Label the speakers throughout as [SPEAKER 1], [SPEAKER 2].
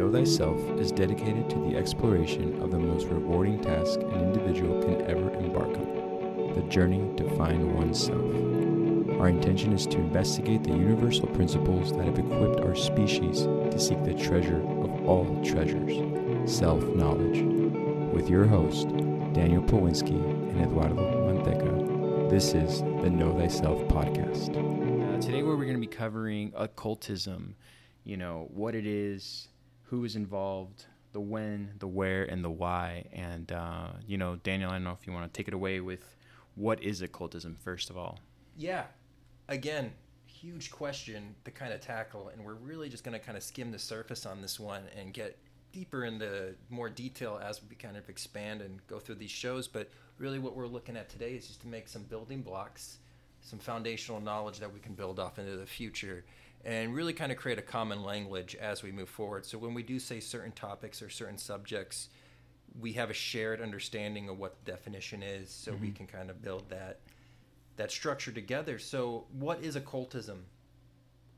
[SPEAKER 1] Know Thyself is dedicated to the exploration of the most rewarding task an individual can ever embark on the journey to find oneself. Our intention is to investigate the universal principles that have equipped our species to seek the treasure of all treasures self knowledge. With your host, Daniel Powinski and Eduardo Manteca, this is the Know Thyself podcast.
[SPEAKER 2] Uh, today, we're going to be covering occultism, you know, what it is, who is involved, the when, the where, and the why. And, uh, you know, Daniel, I don't know if you want to take it away with what is occultism, first of all.
[SPEAKER 3] Yeah. Again, huge question to kind of tackle. And we're really just going to kind of skim the surface on this one and get deeper into more detail as we kind of expand and go through these shows. But really, what we're looking at today is just to make some building blocks, some foundational knowledge that we can build off into the future, and really kind of create a common language as we move forward. So when we do say certain topics or certain subjects, we have a shared understanding of what the definition is, so we can kind of build that that structure together. So, what is occultism?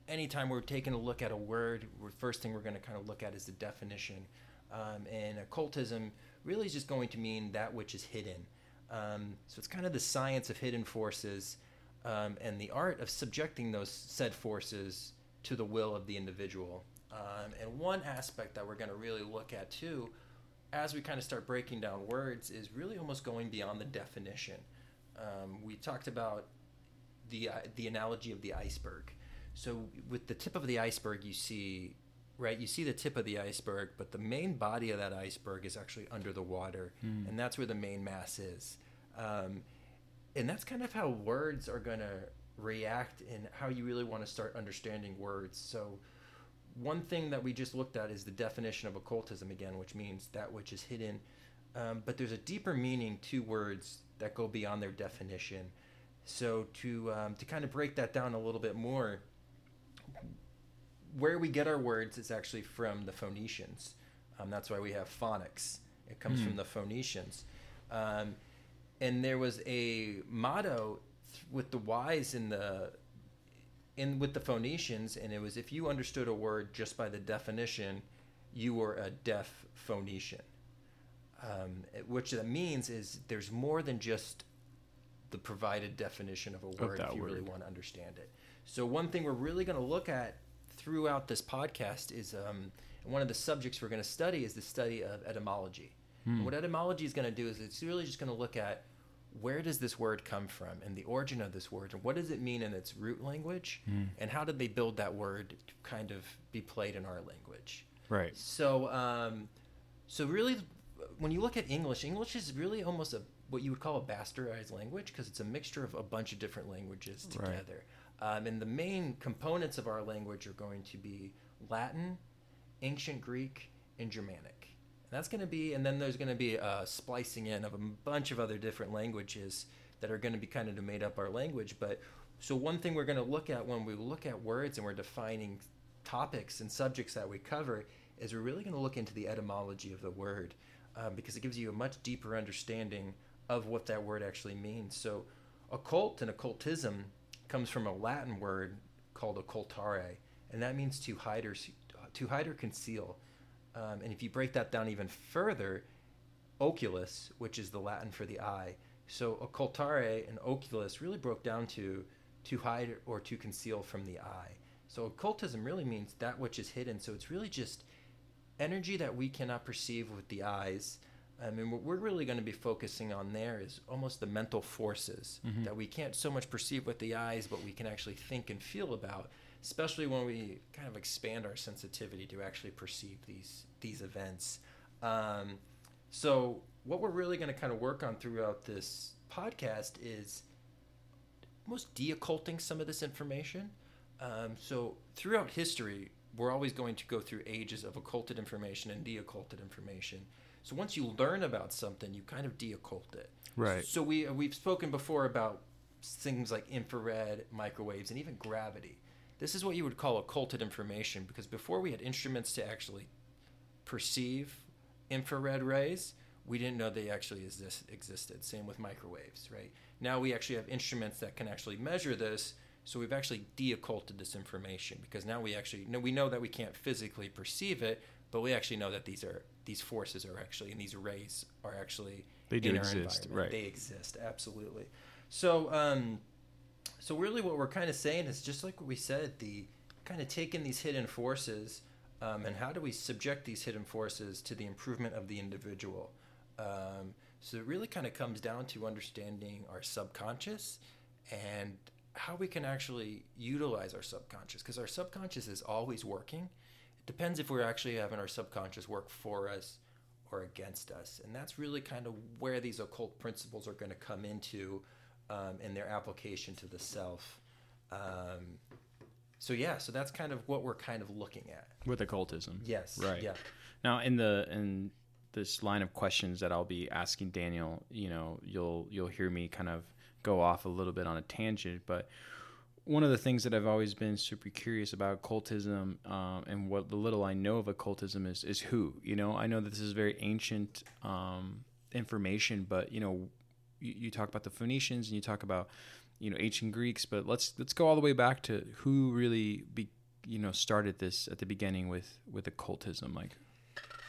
[SPEAKER 3] anytime we're taking a look at a word, the first thing we're going to kind of look at is the definition. Um, and occultism really is just going to mean that which is hidden. Um, so it's kind of the science of hidden forces um, and the art of subjecting those said forces to the will of the individual. Um, and one aspect that we're going to really look at too, as we kind of start breaking down words, is really almost going beyond the definition. Um, we talked about the uh, the analogy of the iceberg. So with the tip of the iceberg, you see, right? You see the tip of the iceberg, but the main body of that iceberg is actually under the water,
[SPEAKER 2] Mm.
[SPEAKER 3] and that's where the main mass is. Um, and that's kind of how words are going to react and how you really want to start understanding words. So one thing that we just looked at is the definition of occultism again, which means that which is hidden. Um, but there's a deeper meaning to words that go beyond their definition. So to um, to kind of break that down a little bit more, where we get our words is actually from the Phoenicians. Um, that's why we have phonics. It comes
[SPEAKER 2] Hmm.
[SPEAKER 3] from the Phoenicians. And there was a motto th- with the wise in the in with the Phoenicians, and it was if you understood a word just by the definition, you were a deaf Phoenician. Um, which that means is there's more than just the provided definition of a word if you really want to understand it. So one thing we're really going to look at throughout this podcast is um, one of the subjects we're going to study is the study of etymology.
[SPEAKER 2] Hmm.
[SPEAKER 3] And what etymology is going to do is it's really just going to look at where does this word come from and the origin of this word and what does it mean in its root language
[SPEAKER 2] Hmm.
[SPEAKER 3] and how did they build that word to kind of be played in our language.
[SPEAKER 2] Right.
[SPEAKER 3] So, um, so really, when you look at English, English is really almost a what you would call a bastardized language because it's a mixture of a bunch of different languages
[SPEAKER 2] Right.
[SPEAKER 3] together. Um, and the main components of our language are going to be Latin, Ancient Greek, and Germanic. That's going to be, and then there's going to be a splicing in of a bunch of other different languages that are going to be kind of to made up our language. But so one thing we're going to look at when we look at words and we're defining topics and subjects that we cover is we're really going to look into the etymology of the word um, because it gives you a much deeper understanding of what that word actually means. So, occult and occultism comes from a Latin word called occultare, and that means to hide or to hide or conceal. Um, and if you break that down even further, oculus, which is the Latin for the eye, so occultare and oculus really broke down to to hide or to conceal from the eye. So occultism really means that which is hidden. So it's really just energy that we cannot perceive with the eyes. I mean, what we're really going to be focusing on there is almost the mental forces
[SPEAKER 2] Mhm.
[SPEAKER 3] that we can't so much perceive with the eyes, but we can actually think and feel about, especially when we kind of expand our sensitivity to actually perceive these these events. Um, so, what we're really going to kind of work on throughout this podcast is almost de-occulting some of this information. Um, so throughout history, we're always going to go through ages of occulted information and de-occulted information. So once you learn about something, you kind of de-occult it.
[SPEAKER 2] Right.
[SPEAKER 3] So we we've spoken before about things like infrared, microwaves, and even gravity. This is what you would call occulted information because before we had instruments to actually perceive infrared rays, we didn't know they actually exist, existed. Same with microwaves, right? Now we actually have instruments that can actually measure this, so we've actually de-occulted this information because now we actually know we know that we can't physically perceive it, but we actually know that these are these forces are actually and these rays are actually
[SPEAKER 2] They do exist, right.
[SPEAKER 3] They exist absolutely. So um, so really what we're kind of saying is just like what we said, the kind of taking these hidden forces um, and how do we subject these hidden forces to the improvement of the individual. Um, so it really kind of comes down to understanding our subconscious and how we can actually utilize our subconscious because our subconscious is always working. It depends if we're actually having our subconscious work for us or against us. And that's really kind of where these occult principles are going to come into um, in their application to the self. Um, so, yeah, so that's kind of what we're kind of looking at.
[SPEAKER 2] with occultism.
[SPEAKER 3] Yes.
[SPEAKER 2] Right.
[SPEAKER 3] Yeah.
[SPEAKER 2] Now, in the in this line of questions that I'll be asking Daniel, you know, you'll you'll hear me kind of go off a little bit on a tangent, but one of the things that I've always been super curious about occultism um, and what the little I know of occultism is is who. You know, I know that this is very ancient um, information, but you know, you, talk about the Phoenicians and you talk about you know ancient Greeks, but let's let's go all the way back to who really be you know started this at the beginning with with occultism, like.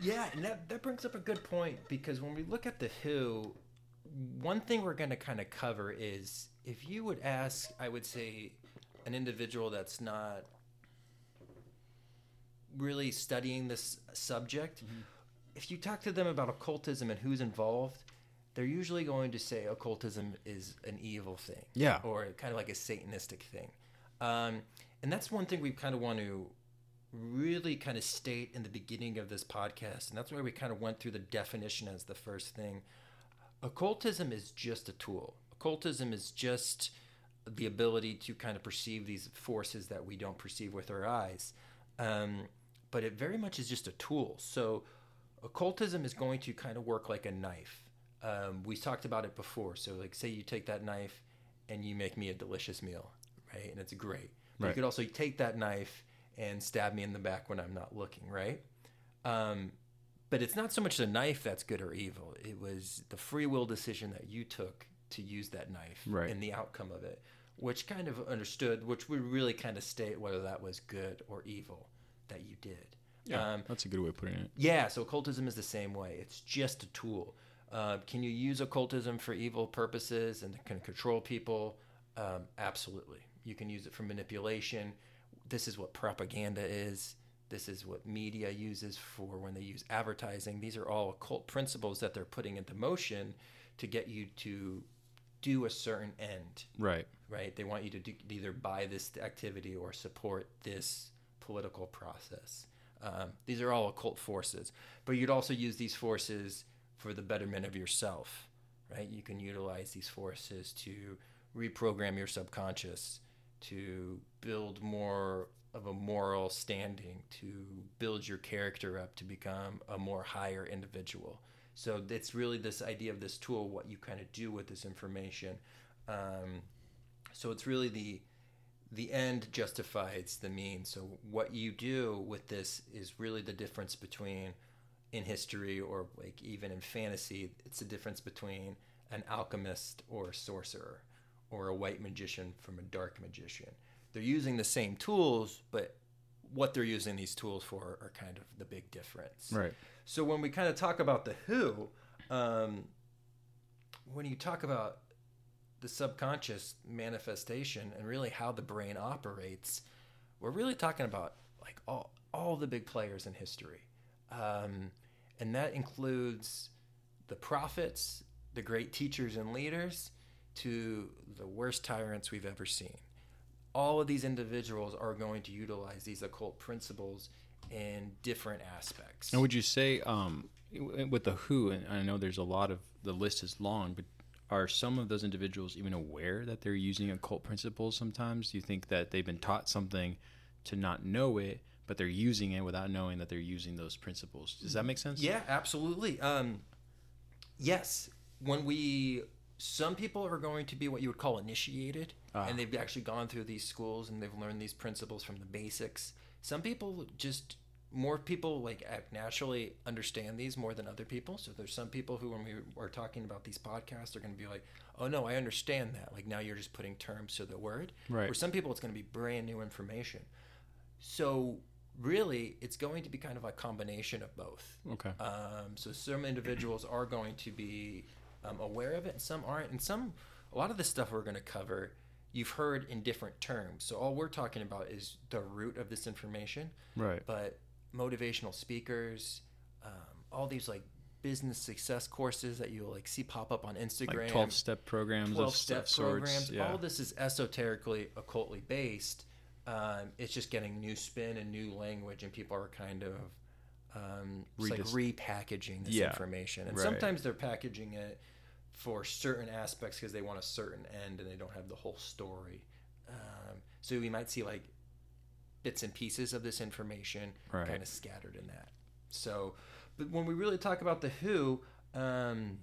[SPEAKER 3] Yeah, and that, that brings up a good point because when we look at the Who, one thing we're going to kind of cover is if you would ask, I would say, an individual that's not really studying this subject, mm-hmm. if you talk to them about occultism and who's involved, they're usually going to say occultism is an evil thing.
[SPEAKER 2] Yeah.
[SPEAKER 3] Or kind of like a Satanistic thing. Um, and that's one thing we kind of want to really kind of state in the beginning of this podcast. And that's why we kind of went through the definition as the first thing. Occultism is just a tool, occultism is just the ability to kind of perceive these forces that we don't perceive with our eyes. Um, but it very much is just a tool. So, occultism is going to kind of work like a knife. Um, we talked about it before. So, like, say you take that knife and you make me a delicious meal, right? And it's great. But you could also take that knife and stab me in the back when I'm not looking, right? Um, but it's not so much the knife that's good or evil. It was the free will decision that you took to use that knife
[SPEAKER 2] Right.
[SPEAKER 3] and the outcome of it, which kind of understood, which would really kind of state whether that was good or evil that you did. Um,
[SPEAKER 2] that's a good way of putting it.
[SPEAKER 3] yeah, so occultism is the same way. It's just a tool. Uh, can you use occultism for evil purposes and can control people? Um, absolutely. You can use it for manipulation. This is what propaganda is. This is what media uses for when they use advertising. These are all occult principles that they're putting into motion to get you to do a certain end
[SPEAKER 2] Right.
[SPEAKER 3] right? They want you to do, either buy this activity or support this political process. Um, these are all occult forces, but you'd also use these forces for the betterment of yourself, right? You can utilize these forces to reprogram your subconscious, to build more of a moral standing, to build your character up to become a more higher individual. So it's really this idea of this tool, what you kind of do with this information. Um, so it's really the the end justifies the means. So what you do with this is really the difference between in history or like even in fantasy, it's the difference between an alchemist or a sorcerer or a white magician from a dark magician. They're using the same tools, but what they're using these tools for are kind of the big difference.
[SPEAKER 2] Right.
[SPEAKER 3] So when we kind of talk about the who, um, when you talk about the subconscious manifestation and really how the brain operates, we're really talking about like all all the big players in history, um, and that includes the prophets, the great teachers and leaders, to the worst tyrants we've ever seen. All of these individuals are going to utilize these occult principles in different aspects.
[SPEAKER 2] And would you say, um, with the Who, and I know there's a lot of the list is long, but are some of those individuals even aware that they're using occult principles? Sometimes do you think that they've been taught something to not know it, but they're using it without knowing that they're using those principles? Does that make sense?
[SPEAKER 3] Yeah, absolutely. Um, yes, when we some people are going to be what you would call initiated,
[SPEAKER 2] Ah.
[SPEAKER 3] and they've actually gone through these schools and they've learned these principles from the basics. Some people just more people like act naturally understand these more than other people. So there's some people who, when we are talking about these podcasts, are going to be like, "Oh no, I understand that." Like now you're just putting terms to the word.
[SPEAKER 2] Right.
[SPEAKER 3] For some people, it's going to be brand new information. So really it's going to be kind of a combination of both.
[SPEAKER 2] Okay.
[SPEAKER 3] Um, so some individuals are going to be um, aware of it, and some aren't. And some, a lot of the stuff we're going to cover, you've heard in different terms. So all we're talking about is the root of this information.
[SPEAKER 2] Right.
[SPEAKER 3] But motivational speakers, um, all these like business success courses that you'll like see pop up on Instagram,
[SPEAKER 2] Like twelve step programs.
[SPEAKER 3] 12
[SPEAKER 2] of
[SPEAKER 3] step
[SPEAKER 2] sorts.
[SPEAKER 3] programs.
[SPEAKER 2] Yeah.
[SPEAKER 3] All this is esoterically, occultly based. Um, it's just getting new spin and new language, and people are kind of um, like repackaging this
[SPEAKER 2] Yeah,
[SPEAKER 3] information. And
[SPEAKER 2] right.
[SPEAKER 3] sometimes they're packaging it for certain aspects because they want a certain end and they don't have the whole story. Um, so we might see like bits and pieces of this information
[SPEAKER 2] Right.
[SPEAKER 3] kind of scattered in that. So, but when we really talk about the Who, um,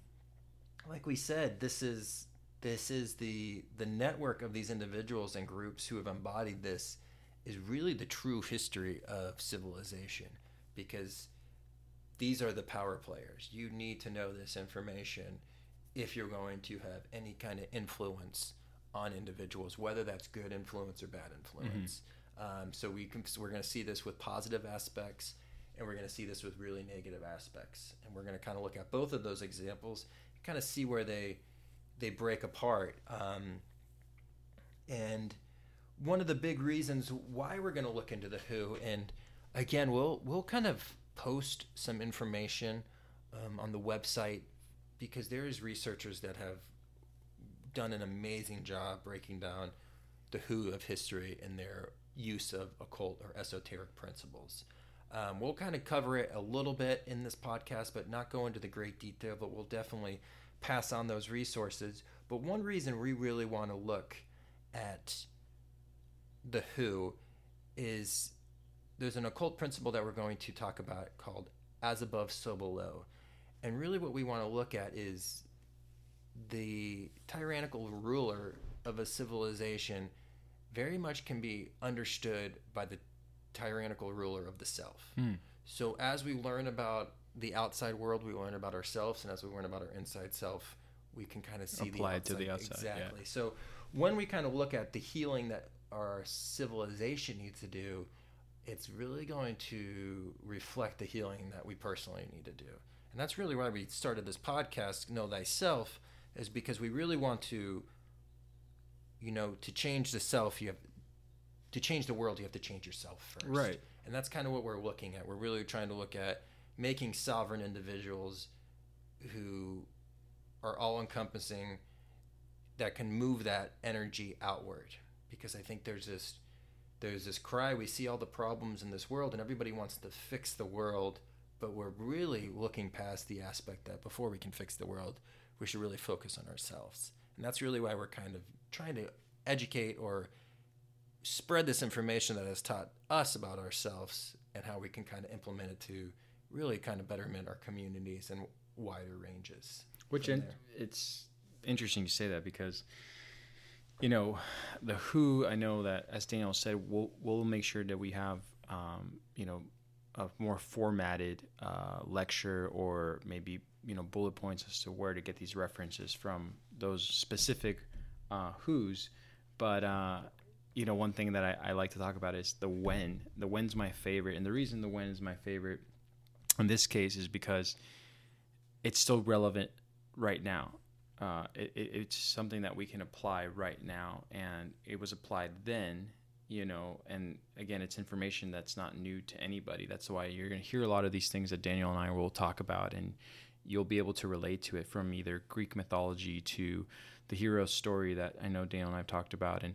[SPEAKER 3] like we said, this is this is the the network of these individuals and groups who have embodied this is really the true history of civilization because these are the power players. You need to know this information if you're going to have any kind of influence on individuals, whether that's good influence or bad influence. Um, so we can, so we're going to see this with positive aspects, and we're going to see this with really negative aspects, and we're going to kind of look at both of those examples, and kind of see where they they break apart. Um, and one of the big reasons why we're going to look into the Who, and again, we'll we'll kind of post some information um, on the website because there is researchers that have done an amazing job breaking down the Who of history and their use of occult or esoteric principles. Um, we'll kind of cover it a little bit in this podcast, but not go into the great detail. But we'll definitely pass on those resources. But one reason we really want to look at the Who is there's an occult principle that we're going to talk about called as above, so below. And really, what we want to look at is the tyrannical ruler of a civilization very much can be understood by the tyrannical ruler of the self.
[SPEAKER 2] Hmm.
[SPEAKER 3] So as we learn about the outside world, we learn about ourselves, and as we learn about our inside self, we can kind of see
[SPEAKER 2] Apply
[SPEAKER 3] the
[SPEAKER 2] it to the outside, yeah.
[SPEAKER 3] Exactly. So when we kind of look at the healing that our civilization needs to do, it's really going to reflect the healing that we personally need to do. And that's really why we started this podcast, Know Thyself, is because we really want to, you know, to change the self, you have to change the world, you have to change yourself first.
[SPEAKER 2] Right.
[SPEAKER 3] And that's kind of what we're looking at. We're really trying to look at making sovereign individuals who are all encompassing that can move that energy outward. Because I think there's this there's this cry we see all the problems in this world and everybody wants to fix the world but we're really looking past the aspect that before we can fix the world we should really focus on ourselves. And that's really why we're kind of trying to educate or spread this information that has taught us about ourselves and how we can kind of implement it to really kind of betterment our communities and wider ranges
[SPEAKER 2] Which in, it's interesting you say that because you know the Who. I know that as Daniel said, we'll we'll make sure that we have um, you know a more formatted uh, lecture or maybe you know bullet points as to where to get these references from those specific uh, Who's. But uh, you know one thing that I, I like to talk about is the when. The when's my favorite, and the reason the when is my favorite in this case is because it's still relevant right now. Uh, it, it, it's something that we can apply right now, and it was applied then, you know. And again, it's information that's not new to anybody. That's why you're going to hear a lot of these things that Daniel and I will talk about, and you'll be able to relate to it from either Greek mythology to the hero story that I know Daniel and I've talked about, and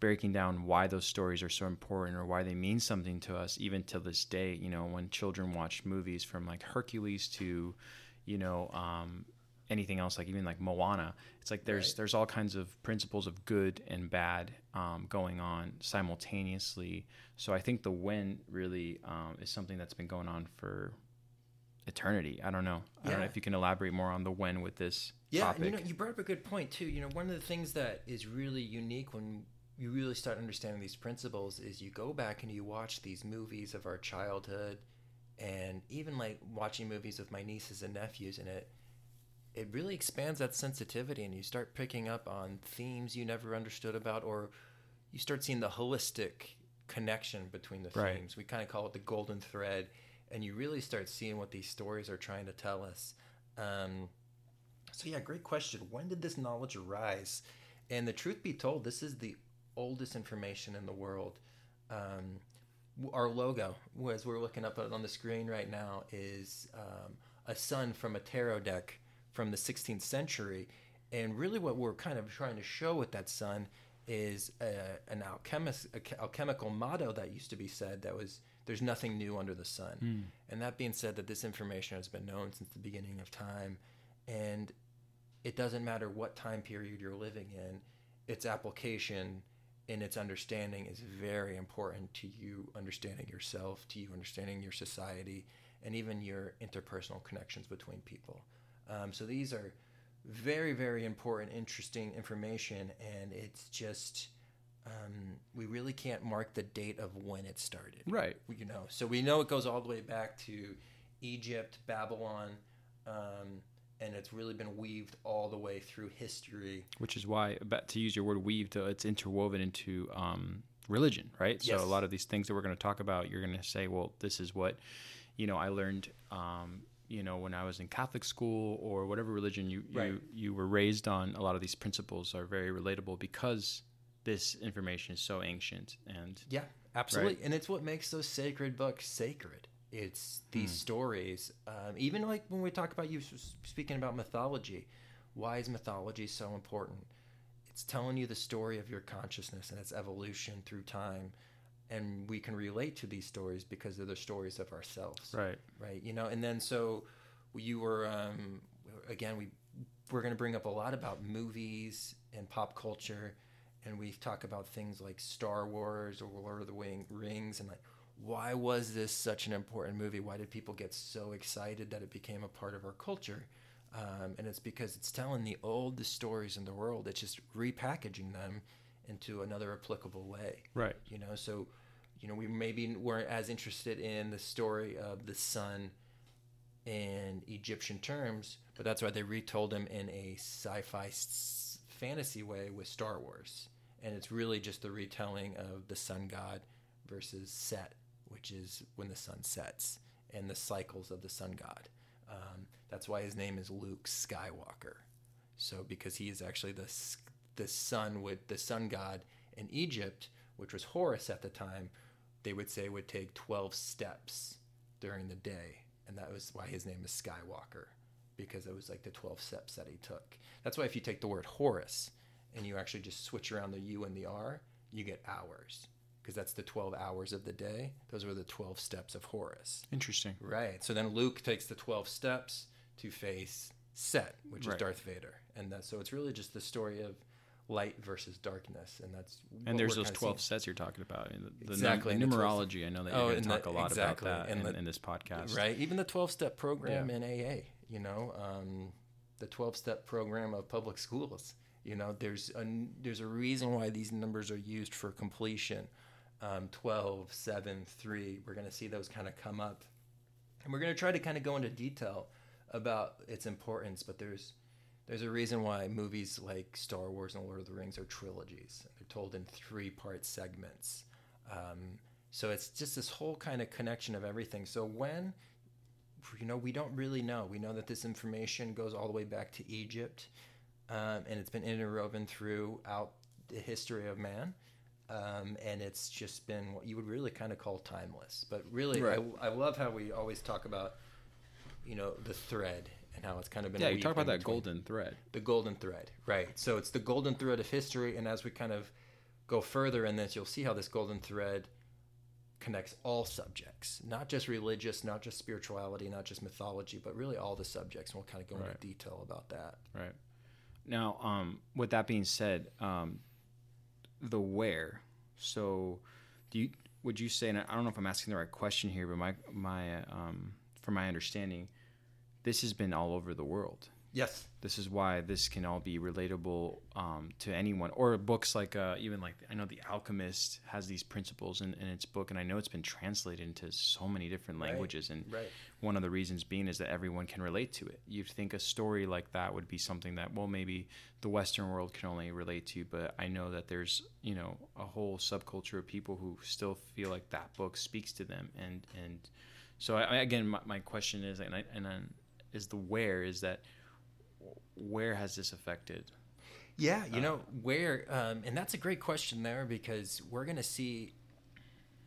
[SPEAKER 2] breaking down why those stories are so important or why they mean something to us even to this day you know when children watch movies from like hercules to you know um, anything else like even like moana it's like there's
[SPEAKER 3] Right.
[SPEAKER 2] there's all kinds of principles of good and bad um, going on simultaneously. So i think the when really um, is something that's been going on for eternity. I don't know. I don't know if you can elaborate more on the when with this
[SPEAKER 3] Yeah,
[SPEAKER 2] topic
[SPEAKER 3] and you know, you brought up a good point too. You know, one of the things that is really unique when you really start understanding these principles is you go back and you watch these movies of our childhood, and even like watching movies with my nieces and nephews, and it it really expands that sensitivity, and you start picking up on themes you never understood about, or you start seeing the holistic connection between the
[SPEAKER 2] Right.
[SPEAKER 3] themes. We kind of call it the golden thread, and you really start seeing what these stories are trying to tell us. Um, so yeah, great question. When did this knowledge arise? And the truth be told, this is the oldest information in the world. Um, our logo, as we're looking up on the screen right now, is um, a sun from a tarot deck from the 16th century. And really, what we're kind of trying to show with that sun is a, an alchemist, a alchemical motto that used to be said that was "There's nothing new under the sun." And that being said, that this information has been known since the beginning of time, and it doesn't matter what time period you're living in, its application and its understanding is very important to you understanding yourself, to you understanding your society, and even your interpersonal connections between people. Um, so these are very, very important, interesting information, and it's just um, we really can't mark the date of when it started
[SPEAKER 2] Right.
[SPEAKER 3] you know so we know it goes all the way back to egypt babylon um, and it's really been weaved all the way through history
[SPEAKER 2] Which is why, but to use your word weaved, uh, it's interwoven into um, religion, right? So
[SPEAKER 3] Yes.
[SPEAKER 2] a lot of these things that we're going to talk about, you're going to say, well, this is what, you know, I learned, um, you know, when I was in Catholic school or whatever religion you, you,
[SPEAKER 3] Right.
[SPEAKER 2] you were raised on. A lot of these principles are very relatable because this information is so ancient and
[SPEAKER 3] yeah absolutely and it's what makes those sacred books sacred it's these stories um, even like when we talk about you speaking about mythology why is mythology so important? It's telling you the story of your consciousness and its evolution through time and we can relate to these stories because they're the stories of ourselves.
[SPEAKER 2] Right.
[SPEAKER 3] right you know and then so you were um again we we're going to bring up a lot about movies and pop culture and we talk about things like star wars or lord of the Wing, rings and like why was this such an important movie? Why did people get so excited that it became a part of our culture? Um, and it's because it's telling the oldest stories in the world. It's just repackaging them into another applicable way.
[SPEAKER 2] Right.
[SPEAKER 3] you know so you know we maybe weren't as interested in the story of the sun in egyptian terms but that's why they retold him in a sci-fi s- fantasy way with star wars. And it's really just the retelling of the sun god versus set which is when the sun sets and the cycles of the sun god. Um, that's why his name is luke skywalker. So because he is actually the the sun with the sun god in Egypt, which was Horus at the time, they would say would take 12 steps during the day, and that was why his name is Skywalker because it was like the 12 steps that he took. That's why if you take the word Horus and you actually just switch around the U and the R, you get hours because that's the 12 hours of the day. Those were the 12 steps of Horus.
[SPEAKER 2] Interesting.
[SPEAKER 3] Right. So then Luke takes the 12 steps to face Set, which
[SPEAKER 2] Right.
[SPEAKER 3] is Darth Vader. And that, so it's really just the story of light versus darkness. And that's. what
[SPEAKER 2] And there's those 12
[SPEAKER 3] seeing.
[SPEAKER 2] sets you're talking about. The, the
[SPEAKER 3] Exactly,
[SPEAKER 2] num-
[SPEAKER 3] and the 12
[SPEAKER 2] numerology, I know that
[SPEAKER 3] Oh,
[SPEAKER 2] you're going
[SPEAKER 3] and
[SPEAKER 2] to
[SPEAKER 3] the-
[SPEAKER 2] talk a lot
[SPEAKER 3] exactly,
[SPEAKER 2] about that in,
[SPEAKER 3] the-
[SPEAKER 2] in this podcast.
[SPEAKER 3] Right. Even the 12 step program
[SPEAKER 2] Yeah.
[SPEAKER 3] in AA, you know, um, the 12 step program of public schools. You know, there's a, there's a reason why these numbers are used for completion. Um, 12, 7, 3. We're going to see those kind of come up. And we're going to try to kind of go into detail about its importance, but there's there's a reason why movies like Star Wars and Lord of the Rings are trilogies. They're told in three part segments. Um, so it's just this whole kind of connection of everything. So when, you know, we don't really know. We know that this information goes all the way back to Egypt, um, and it's been interwoven throughout the history of man. Um, and it's just been what you would really kind of call timeless. But really,
[SPEAKER 2] Right.
[SPEAKER 3] I, I love how we always talk about, you know, the thread and how it's kind of been.
[SPEAKER 2] Yeah, you talk about that
[SPEAKER 3] between
[SPEAKER 2] golden thread.
[SPEAKER 3] the golden thread right so it's the golden thread of history and as we kind of go further in this you'll see how this golden thread connects all subjects not just religious not just spirituality not just mythology but really all the subjects and we'll kind of go
[SPEAKER 2] Right.
[SPEAKER 3] into detail about that
[SPEAKER 2] Right. Now, um, with that being said, um, the where. So, do you would you say? And I don't know if I'm asking the right question here, but my my um, from my understanding, this has been all over the world.
[SPEAKER 3] Yes.
[SPEAKER 2] This is why this can all be relatable um, to anyone. Or books like uh, even like I know The Alchemist has these principles in, in its book, and I know it's been translated into so many different
[SPEAKER 3] Right.
[SPEAKER 2] languages. And
[SPEAKER 3] Right.
[SPEAKER 2] one of the reasons being is that everyone can relate to it. You'd think a story like that would be something that, well, maybe the Western world can only relate to, but I know that there's, you know, a whole subculture of people who still feel like that book speaks to them. And, and so I, again, my, my question is, and I, and then is the where is that, where has this affected?
[SPEAKER 3] Yeah, you
[SPEAKER 2] Uh,
[SPEAKER 3] know where, um, and that's a great question there because we're going to see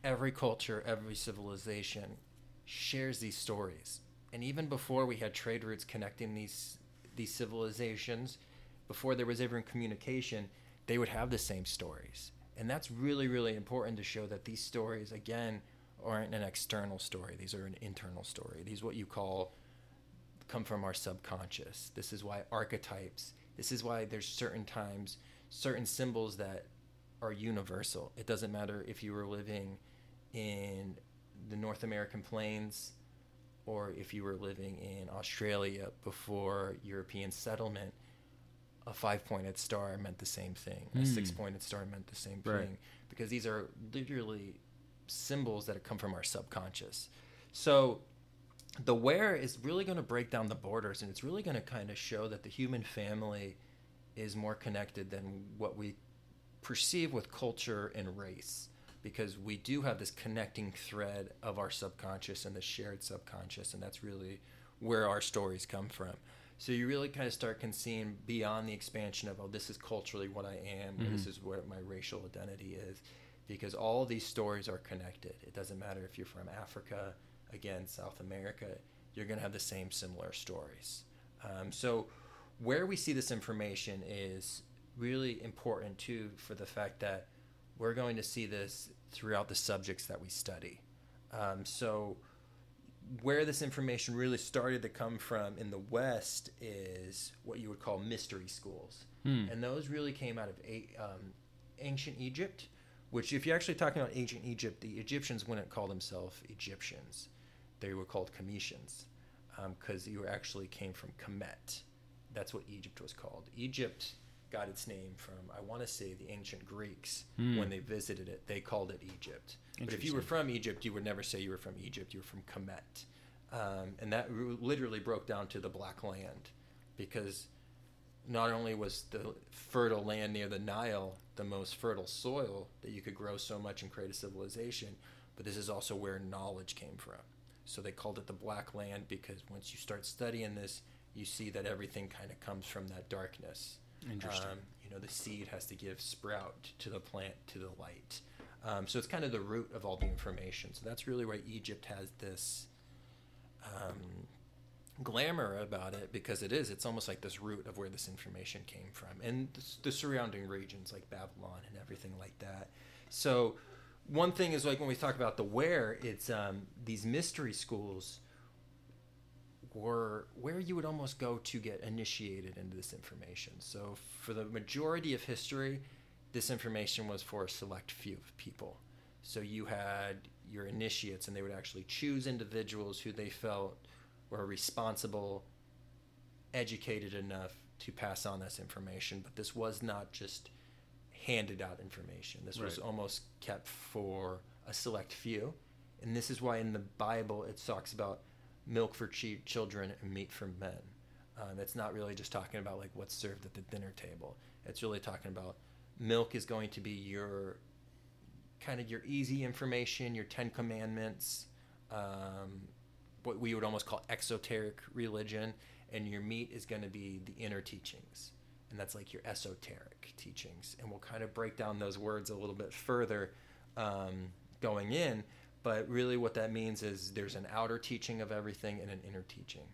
[SPEAKER 3] every culture, every civilization shares these stories, and even before we had trade routes connecting these these civilizations, before there was ever communication, they would have the same stories, and that's really really important to show that these stories again aren't an external story; these are an internal story. These what you call come from our subconscious. This is why archetypes, this is why there's certain times, certain symbols that are universal. It doesn't matter if you were living in the North American plains or if you were living in Australia before European settlement. A five pointed star meant the same thing. A
[SPEAKER 2] Hmm.
[SPEAKER 3] six pointed star meant the same
[SPEAKER 2] Right.
[SPEAKER 3] thing. Because these are literally symbols that come from our subconscious. So the where is really going to break down the borders and it's really going to kind of show that the human family is more connected than what we perceive with culture and race because we do have this connecting thread of our subconscious and the shared subconscious and that's really where our stories come from. So you really kind of start seeing beyond the expansion of oh this is culturally what i am or this
[SPEAKER 2] mm-hmm.
[SPEAKER 3] is what my racial identity is because all these stories are connected. It doesn't matter if you're from africa again south america you're going to have the same similar stories um, so where we see this information is really important too for the fact that we're going to see this throughout the subjects that we study um, so where this information really started to come from in the west is what you would call mystery schools
[SPEAKER 2] Hmm.
[SPEAKER 3] and those really came out of a, um, ancient Egypt. Which, if you're actually talking about ancient Egypt, the Egyptians wouldn't call themselves Egyptians; they were called Kemetians, because you actually came from Kemet. That's what Egypt was called. Egypt got its name from, I want to say, the ancient Greeks.
[SPEAKER 2] Hmm.
[SPEAKER 3] When they visited it, they called it Egypt. But if you were from Egypt, you would never say you were from Egypt. You were from Kemet, um, and that literally broke down to the Black Land, because not only was the fertile land near the Nile the most fertile soil that you could grow so much and create a civilization, but this is also where knowledge came from. So they called it the Black Land because once you start studying this, you see that everything kind of comes from that darkness.
[SPEAKER 2] Interesting.
[SPEAKER 3] Um, you know, the seed has to give sprout to the plant to the light. Um, so it's kind of the root of all the information. So that's really why Egypt has this um, glamour about it because it is. It's almost like this root of where this information came from, and the, the surrounding regions like Babylon and everything like that. So one thing is like when we talk about the where, it's um, these mystery schools were where you would almost go to get initiated into this information. So for the majority of history, this information was for a select few people. So you had your initiates, and they would actually choose individuals who they felt were responsible, educated enough to pass on this information. But this was not just handed out information. This was almost kept for a select few. And this is why in the Bible it talks about milk for chi- children and meat for men. Um, it's not really just talking about like what's served at the dinner table. It's really talking about milk is going to be your kind of your easy information, your Ten Commandments, um, what we would almost call exoteric religion, and your meat is going to be the inner teachings. And that's like your esoteric teachings. And we'll kind of break down those words a little bit further um, going in. But really, what that means is there's an outer teaching of everything and an inner teaching.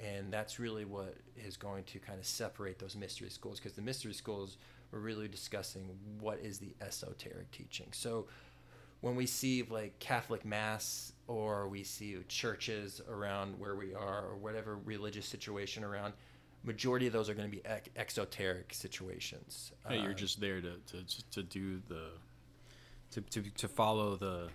[SPEAKER 3] And that's really what is going to kind of separate those mystery schools because the mystery schools were really discussing what is the esoteric teaching. So when we see like Catholic Mass or we see churches around where we are or whatever religious situation around, majority of those are going to be ex- exoteric situations.
[SPEAKER 2] Hey, you're
[SPEAKER 3] Um,
[SPEAKER 2] just there to, to, to do the to, to, to follow the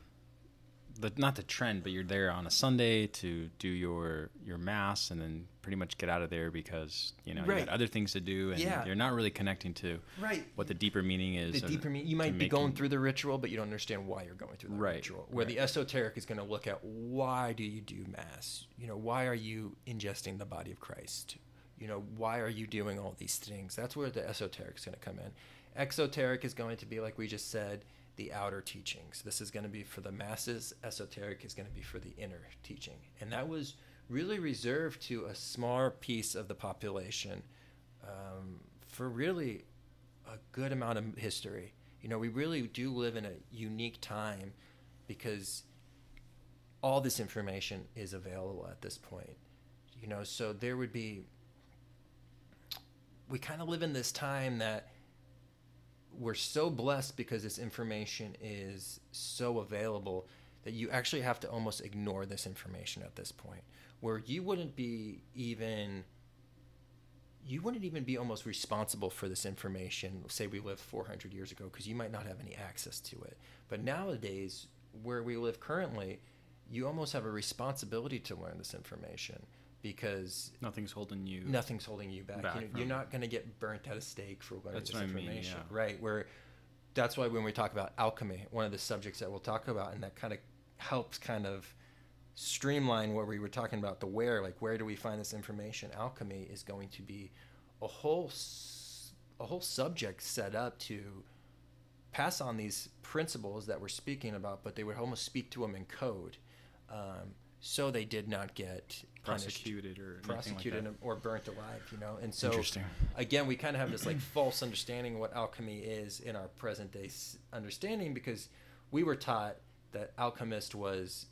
[SPEAKER 2] the not the trend, but you're there on a Sunday to do your your mass and then pretty much get out of there because you know you
[SPEAKER 3] Right.
[SPEAKER 2] got other things to do and
[SPEAKER 3] Yeah.
[SPEAKER 2] you're not really connecting to
[SPEAKER 3] Right.
[SPEAKER 2] what the deeper meaning is.
[SPEAKER 3] the deeper meaning you might be going through the ritual but you don't understand why you're going through the
[SPEAKER 2] Right,
[SPEAKER 3] ritual where the esoteric is going to look at why do you do mass you know why are you ingesting the body of christ you know why are you doing all these things? That's where the esoteric is going to come in. Exoteric is going to be like we just said the outer teachings. This is going to be for the masses. Esoteric is going to be for the inner teaching. And that was really reserved to a small piece of the population um, for really a good amount of history. You know, we really do live in a unique time because all this information is available at this point. You know, so there would be we kind of live in this time that we're so blessed because this information is so available that you actually have to almost ignore this information at this point where you wouldn't be even you wouldn't even be almost responsible for this information say we lived 400 years ago because you might not have any access to it. But nowadays where we live currently you almost have a responsibility to learn this information because
[SPEAKER 2] nothing's holding you.
[SPEAKER 3] nothing's holding you back,
[SPEAKER 2] back
[SPEAKER 3] you know, you're not going to get burnt at a stake for learning
[SPEAKER 2] That's
[SPEAKER 3] this
[SPEAKER 2] what I mean,
[SPEAKER 3] information
[SPEAKER 2] yeah.
[SPEAKER 3] right where that's why when we talk about alchemy one of the subjects that we'll talk about and that kind of helps kind of streamline what we were talking about the where like where do we find this information alchemy is going to be a whole a whole subject set up to pass on these principles that we're speaking about but they would almost speak to them in code um, so they did not get
[SPEAKER 2] prosecuted or anything
[SPEAKER 3] prosecuted
[SPEAKER 2] like
[SPEAKER 3] or burnt alive you know? And so
[SPEAKER 2] Interesting.
[SPEAKER 3] again we kind of have this like false understanding of what alchemy is in our present day understanding because we were taught that alchemist was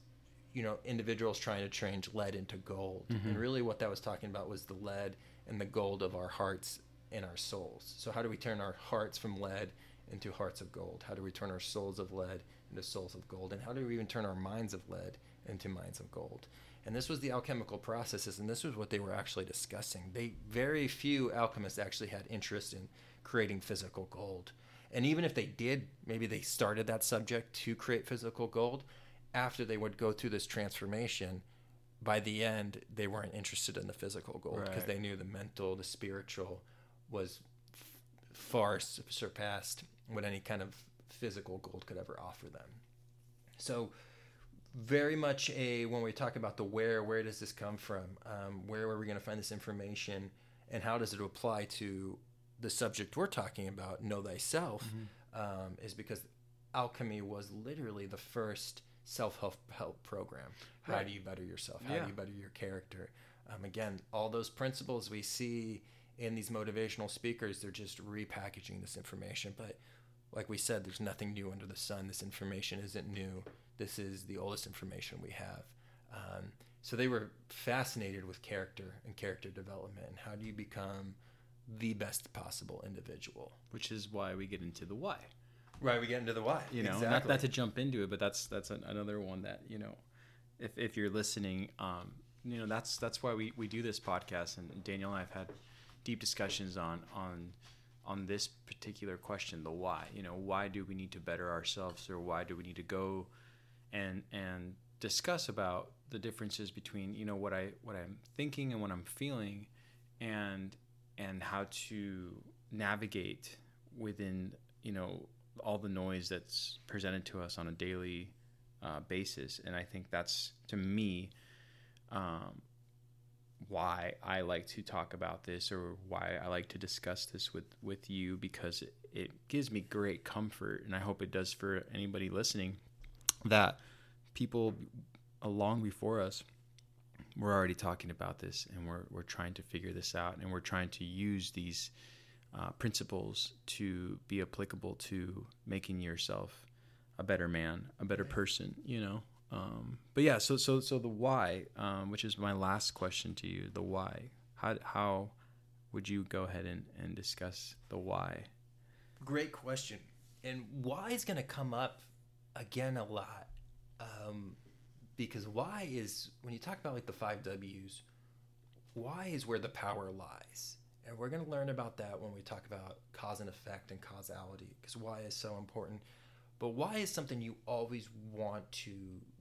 [SPEAKER 3] you know individuals trying to change lead into gold.
[SPEAKER 2] Mm-hmm.
[SPEAKER 3] and really what that was talking about was the lead and the gold of our hearts and our souls. So how do we turn our hearts from lead into hearts of gold? How do we turn our souls of lead into souls of gold? And how do we even turn our minds of lead into minds of gold and this was the alchemical processes and this was what they were actually discussing. They very few alchemists actually had interest in creating physical gold. And even if they did maybe they started that subject to create physical gold after they would go through this transformation by the end they weren't interested in the physical gold because
[SPEAKER 2] Right.
[SPEAKER 3] they knew the mental the spiritual was f- far surpassed what any kind of physical gold could ever offer them. So very much a when we talk about the where where does this come from? Um, where are we going to find this information? And how does it apply to the subject we're talking about know thyself? Um, is because alchemy was literally the first self-help help program. How
[SPEAKER 2] Right.
[SPEAKER 3] do you better yourself? How
[SPEAKER 2] Yeah.
[SPEAKER 3] do you better your character? Um, again all those principles we see in these motivational speakers they're just repackaging this information. But like we said, there's nothing new under the sun. This information isn't new. This is the oldest information we have. Um, so they were fascinated with character and character development and how do you become the best possible individual.
[SPEAKER 2] Which is why we get into the why.
[SPEAKER 3] Right, we get into the why.
[SPEAKER 2] you know not, not to jump into it but that's that's an, another one that you know if, if you're listening um you know that's that's why we, we do this podcast and daniel and i've had deep discussions on on on this particular question the why. You know why do we need to better ourselves or why do we need to go and and discuss about the differences between you know what i what i'm thinking and what i'm feeling and and how to navigate within you know all the noise that's presented to us on a daily uh, basis. And i think that's to me um, why i like to talk about this or why i like to discuss this with with you because it, it gives me great comfort and i hope it does for anybody listening that people along before us we're already talking about this and we're, we're trying to figure this out and we're trying to use these uh, principles to be applicable to making yourself a better man a better person you know um, but yeah so so so the why um, which is my last question to you the why how, how would you go ahead and, and discuss the why
[SPEAKER 3] Great question. And why is going to come up again a lot. Um, because why is, when you talk about like the five W's, why is where the power lies. And we're going to learn about that when we talk about cause and effect and causality, because why is so important. but why is something you always want to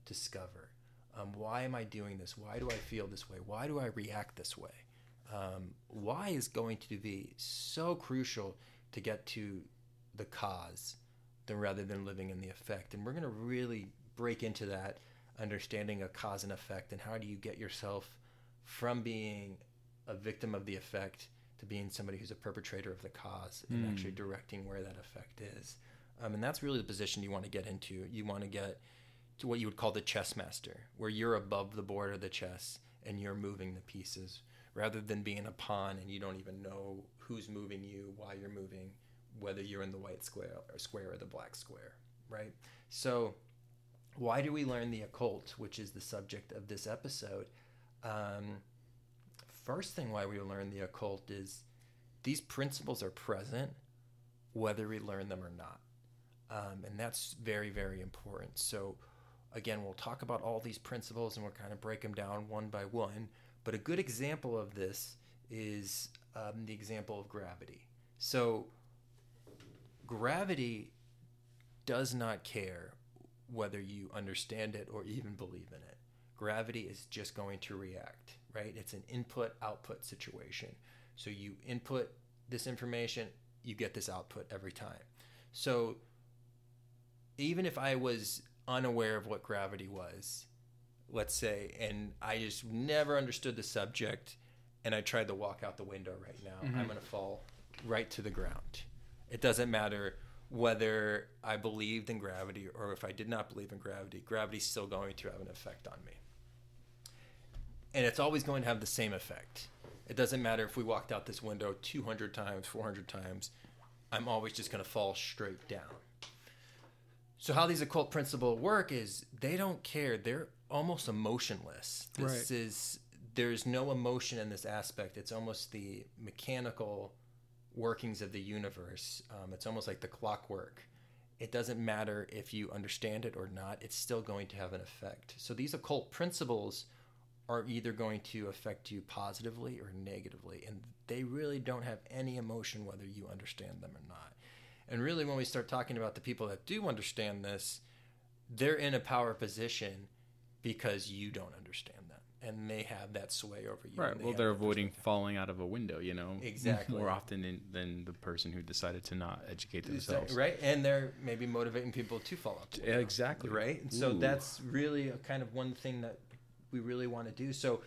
[SPEAKER 3] discover. Um, why am I doing this? Why do I feel this way? Why do I react this way? Um, why is going to be so crucial to get to the cause than rather than living in the effect. And we're going to really break into that understanding of cause and effect and how do you get yourself from being a victim of the effect to being somebody who's a perpetrator of the cause and
[SPEAKER 2] Mm.
[SPEAKER 3] actually directing where that effect is. Um, and that's really the position you want to get into. You want to get to what you would call the chess master, where you're above the board of the chess and you're moving the pieces rather than being a pawn and you don't even know who's moving you, why you're moving, whether you're in the white square or square or the black square, right? So, why do we learn the occult, which is the subject of this episode? Um, first thing why we learn the occult is these principles are present whether we learn them or not. Um, and that's very, very important. So, again, we'll talk about all these principles and we'll kind of break them down one by one. But a good example of this is um, the example of gravity. So, gravity does not care whether you understand it or even believe in it. Gravity is just going to react, right? It's an input output situation. So, you input this information, you get this output every time. So, even if I was unaware of what gravity was, let's say, and I just never understood the subject, and I tried to walk out the window right now,
[SPEAKER 2] Mhm.
[SPEAKER 3] I'm going to fall right to the ground. It doesn't matter whether I believed in gravity or if I did not believe in gravity, gravity's still going to have an effect on me. And it's always going to have the same effect. It doesn't matter if we walked out this window 200 times, 400 times, I'm always just going to fall straight down. So how these occult principles work is they don't care. They're almost emotionless. This
[SPEAKER 2] Right.
[SPEAKER 3] is there's no emotion in this aspect. It's almost the mechanical workings of the universe. Um, it's almost like the clockwork. It doesn't matter if you understand it or not. It's still going to have an effect. So these occult principles are either going to affect you positively or negatively, and they really don't have any emotion whether you understand them or not. And really, when we start talking about the people that do understand this, they're in a power position because you don't understand them, and they have that sway over you.
[SPEAKER 2] Right.
[SPEAKER 3] they
[SPEAKER 2] Well, they're avoiding falling out of a window, you know,
[SPEAKER 3] Exactly.
[SPEAKER 2] more often than, than the person who decided to not educate themselves.
[SPEAKER 3] right? And they're maybe motivating people to fall out. window,
[SPEAKER 2] exactly.
[SPEAKER 3] Right. And so
[SPEAKER 2] Ooh.
[SPEAKER 3] that's really a kind of one thing that we really want to do. So,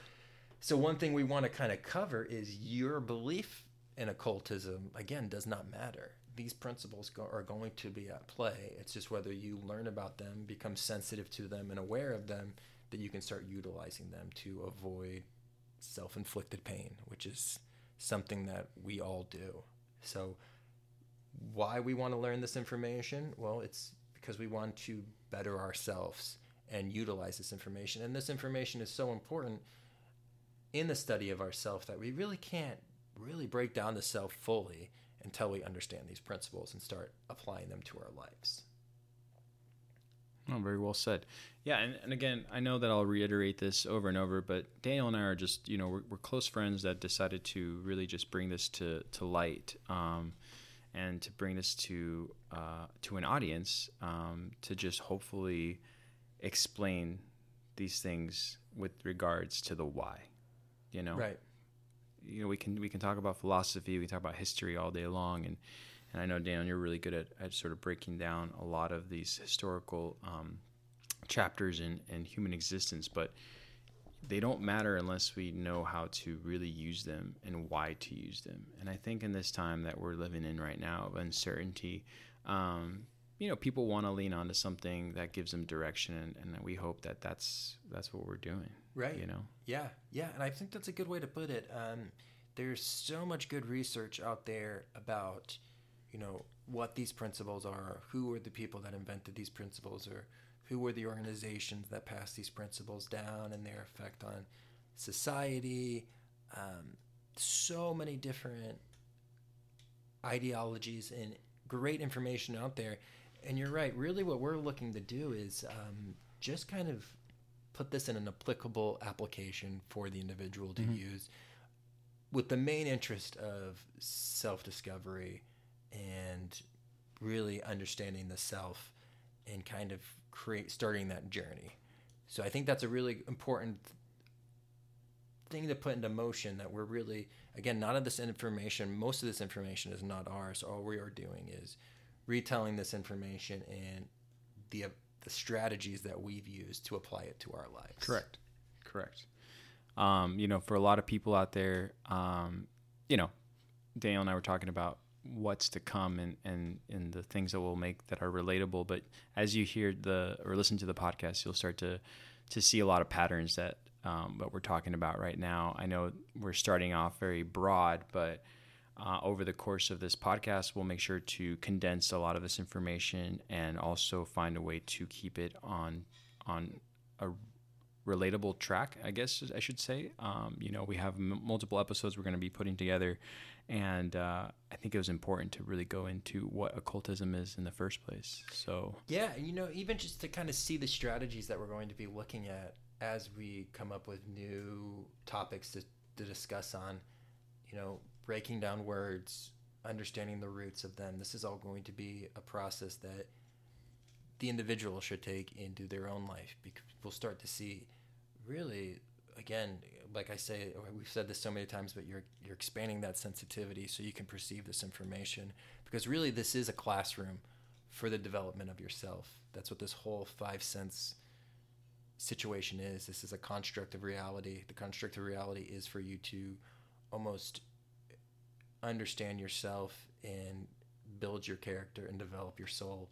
[SPEAKER 3] so one thing we want to kind of cover is your belief in occultism. Again, does not matter. These principles go, are going to be at play. It's just whether you learn about them, become sensitive to them, and aware of them, that you can start utilizing them to avoid self-inflicted pain, which is something that we all do. So, why we want to learn this information? Well, it's because we want to better ourselves and utilize this information. And this information is so important in the study of ourself that we really can't really break down the self fully until we understand these principles and start applying them to our lives.
[SPEAKER 2] Oh, very well said. Yeah, and, and again, I know that I'll reiterate this over and over, but Daniel and I are just, you know, we're, we're close friends that decided to really just bring this to, to light um, and to bring this to uh, to an audience um, to just hopefully explain these things with regards to the why. You know,
[SPEAKER 3] Right.
[SPEAKER 2] You know we can we can talk about philosophy we can talk about history all day long and and I know Dan you're really good at, at sort of breaking down a lot of these historical um, chapters in, in human existence but they don't matter unless we know how to really use them and why to use them. And I think in this time that we're living in right now of uncertainty um, you know people want to lean onto something that gives them direction and, and we hope that that's that's what we're doing
[SPEAKER 3] Right.
[SPEAKER 2] you know
[SPEAKER 3] Yeah, yeah, and I think that's a good way to put it. Um, there's so much good research out there about, you know, what these principles are, who were the people that invented these principles, or who were the organizations that passed these principles down and their effect on society. Um, so many different ideologies and great information out there. And you're right. Really, what we're looking to do is um, just kind of put this in an applicable application for the individual to
[SPEAKER 2] Mhm.
[SPEAKER 3] use with the main interest of self discovery and really understanding the self and kind of create starting that journey. So I think that's a really important thing to put into motion that we're really again none of this information most of this information is not ours all we are doing is retelling this information and the the strategies that we've used to apply it to our lives
[SPEAKER 2] Correct. Correct. Um, you know, for a lot of people out there, um, you know, Daniel and I were talking about what's to come and, and, and the things that we'll make that are relatable. But as you hear the or listen to the podcast, you'll start to to see a lot of patterns that um, what we're talking about right now. I know we're starting off very broad, but uh, over the course of this podcast, we'll make sure to condense a lot of this information and also find a way to keep it on on a relatable track, I guess I should say. Um, you know, we have m- multiple episodes we're going to be putting together, and uh, I think it was important to really go into what occultism is in the first place. So,
[SPEAKER 3] Yeah, you know, even just to kind of see the strategies that we're going to be looking at as we come up with new topics to, to discuss on, you know, breaking down words, understanding the roots of them. This is all going to be a process that the individual should take into their own life because we'll start to see really again like i say we've said this so many times but you're you're expanding that sensitivity so you can perceive this information because really this is a classroom for the development of yourself that's what this whole five sense situation is this is a construct of reality the construct of reality is for you to almost understand yourself and build your character and develop your soul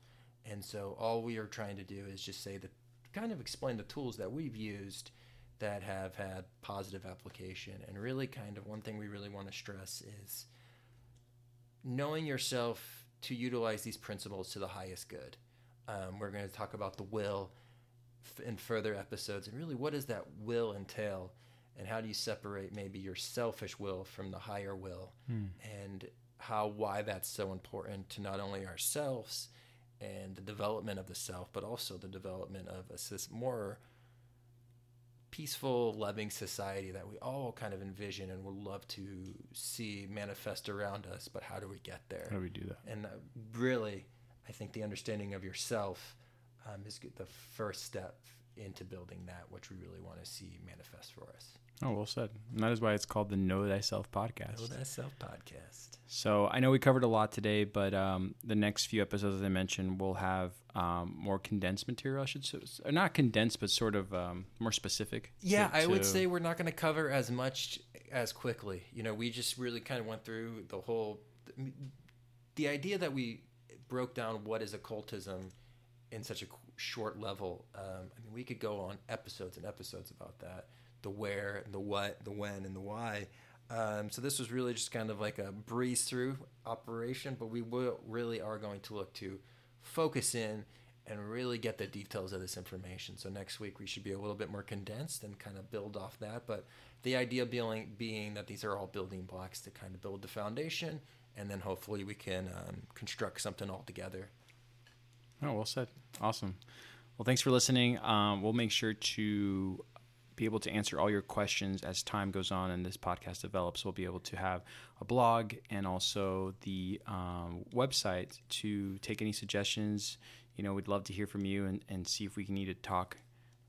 [SPEAKER 3] and so all we are trying to do is just say that kind of explain the tools that we've used that have had positive application. And really, kind of one thing we really want to stress is knowing yourself to utilize these principles to the highest good. Um, we're going to talk about the will in further episodes. And really, what does that will entail? And how do you separate maybe your selfish will from the higher will? And how, why that's so important to not only ourselves and the development of the self, but also the development of a more peaceful, loving society that we all kind of envision and would love to see manifest around us. But how do we get there?
[SPEAKER 2] how do we do that?
[SPEAKER 3] And uh, really, I think the understanding of yourself um, is the first step into building that, which we really want to see manifest for us.
[SPEAKER 2] Oh, well said. And that is why it's called the Know Thyself podcast.
[SPEAKER 3] Know that self podcast.
[SPEAKER 2] So I know we covered a lot today, but um, the next few episodes, as I mentioned, will have um, more condensed material. I should say, not condensed, but sort of um, more specific.
[SPEAKER 3] Yeah,
[SPEAKER 2] to-
[SPEAKER 3] I would
[SPEAKER 2] to-
[SPEAKER 3] say we're not going to cover as much as quickly. You know, we just really kind of went through the whole. The idea that we broke down what is occultism in such a short level. Um, I mean, we could go on episodes and episodes about that the where, the what, the when, and the why. Um, so this was really just kind of like a breeze through operation, but we will really are going to look to focus in and really get the details of this information. So next week we should be a little bit more condensed and kind of build off that. But the idea being being that these are all building blocks to kind of build the foundation, and then hopefully we can um, construct something all together.
[SPEAKER 2] Oh, well said. Awesome. Well, thanks for listening. Um, we'll make sure to be able to answer all your questions as time goes on and this podcast develops. We'll be able to have a blog and also the um, website to take any suggestions. You know, we'd love to hear from you and, and see if we can need to talk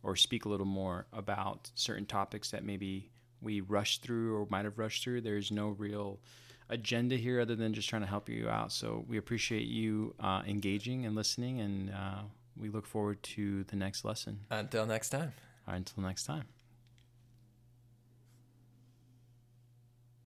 [SPEAKER 2] or speak a little more about certain topics that maybe we rushed through or might have rushed through. There's no real agenda here other than just trying to help you out. So we appreciate you uh, engaging and listening, and uh, we look forward to the next lesson.
[SPEAKER 3] Until next time.
[SPEAKER 2] Right, until next time.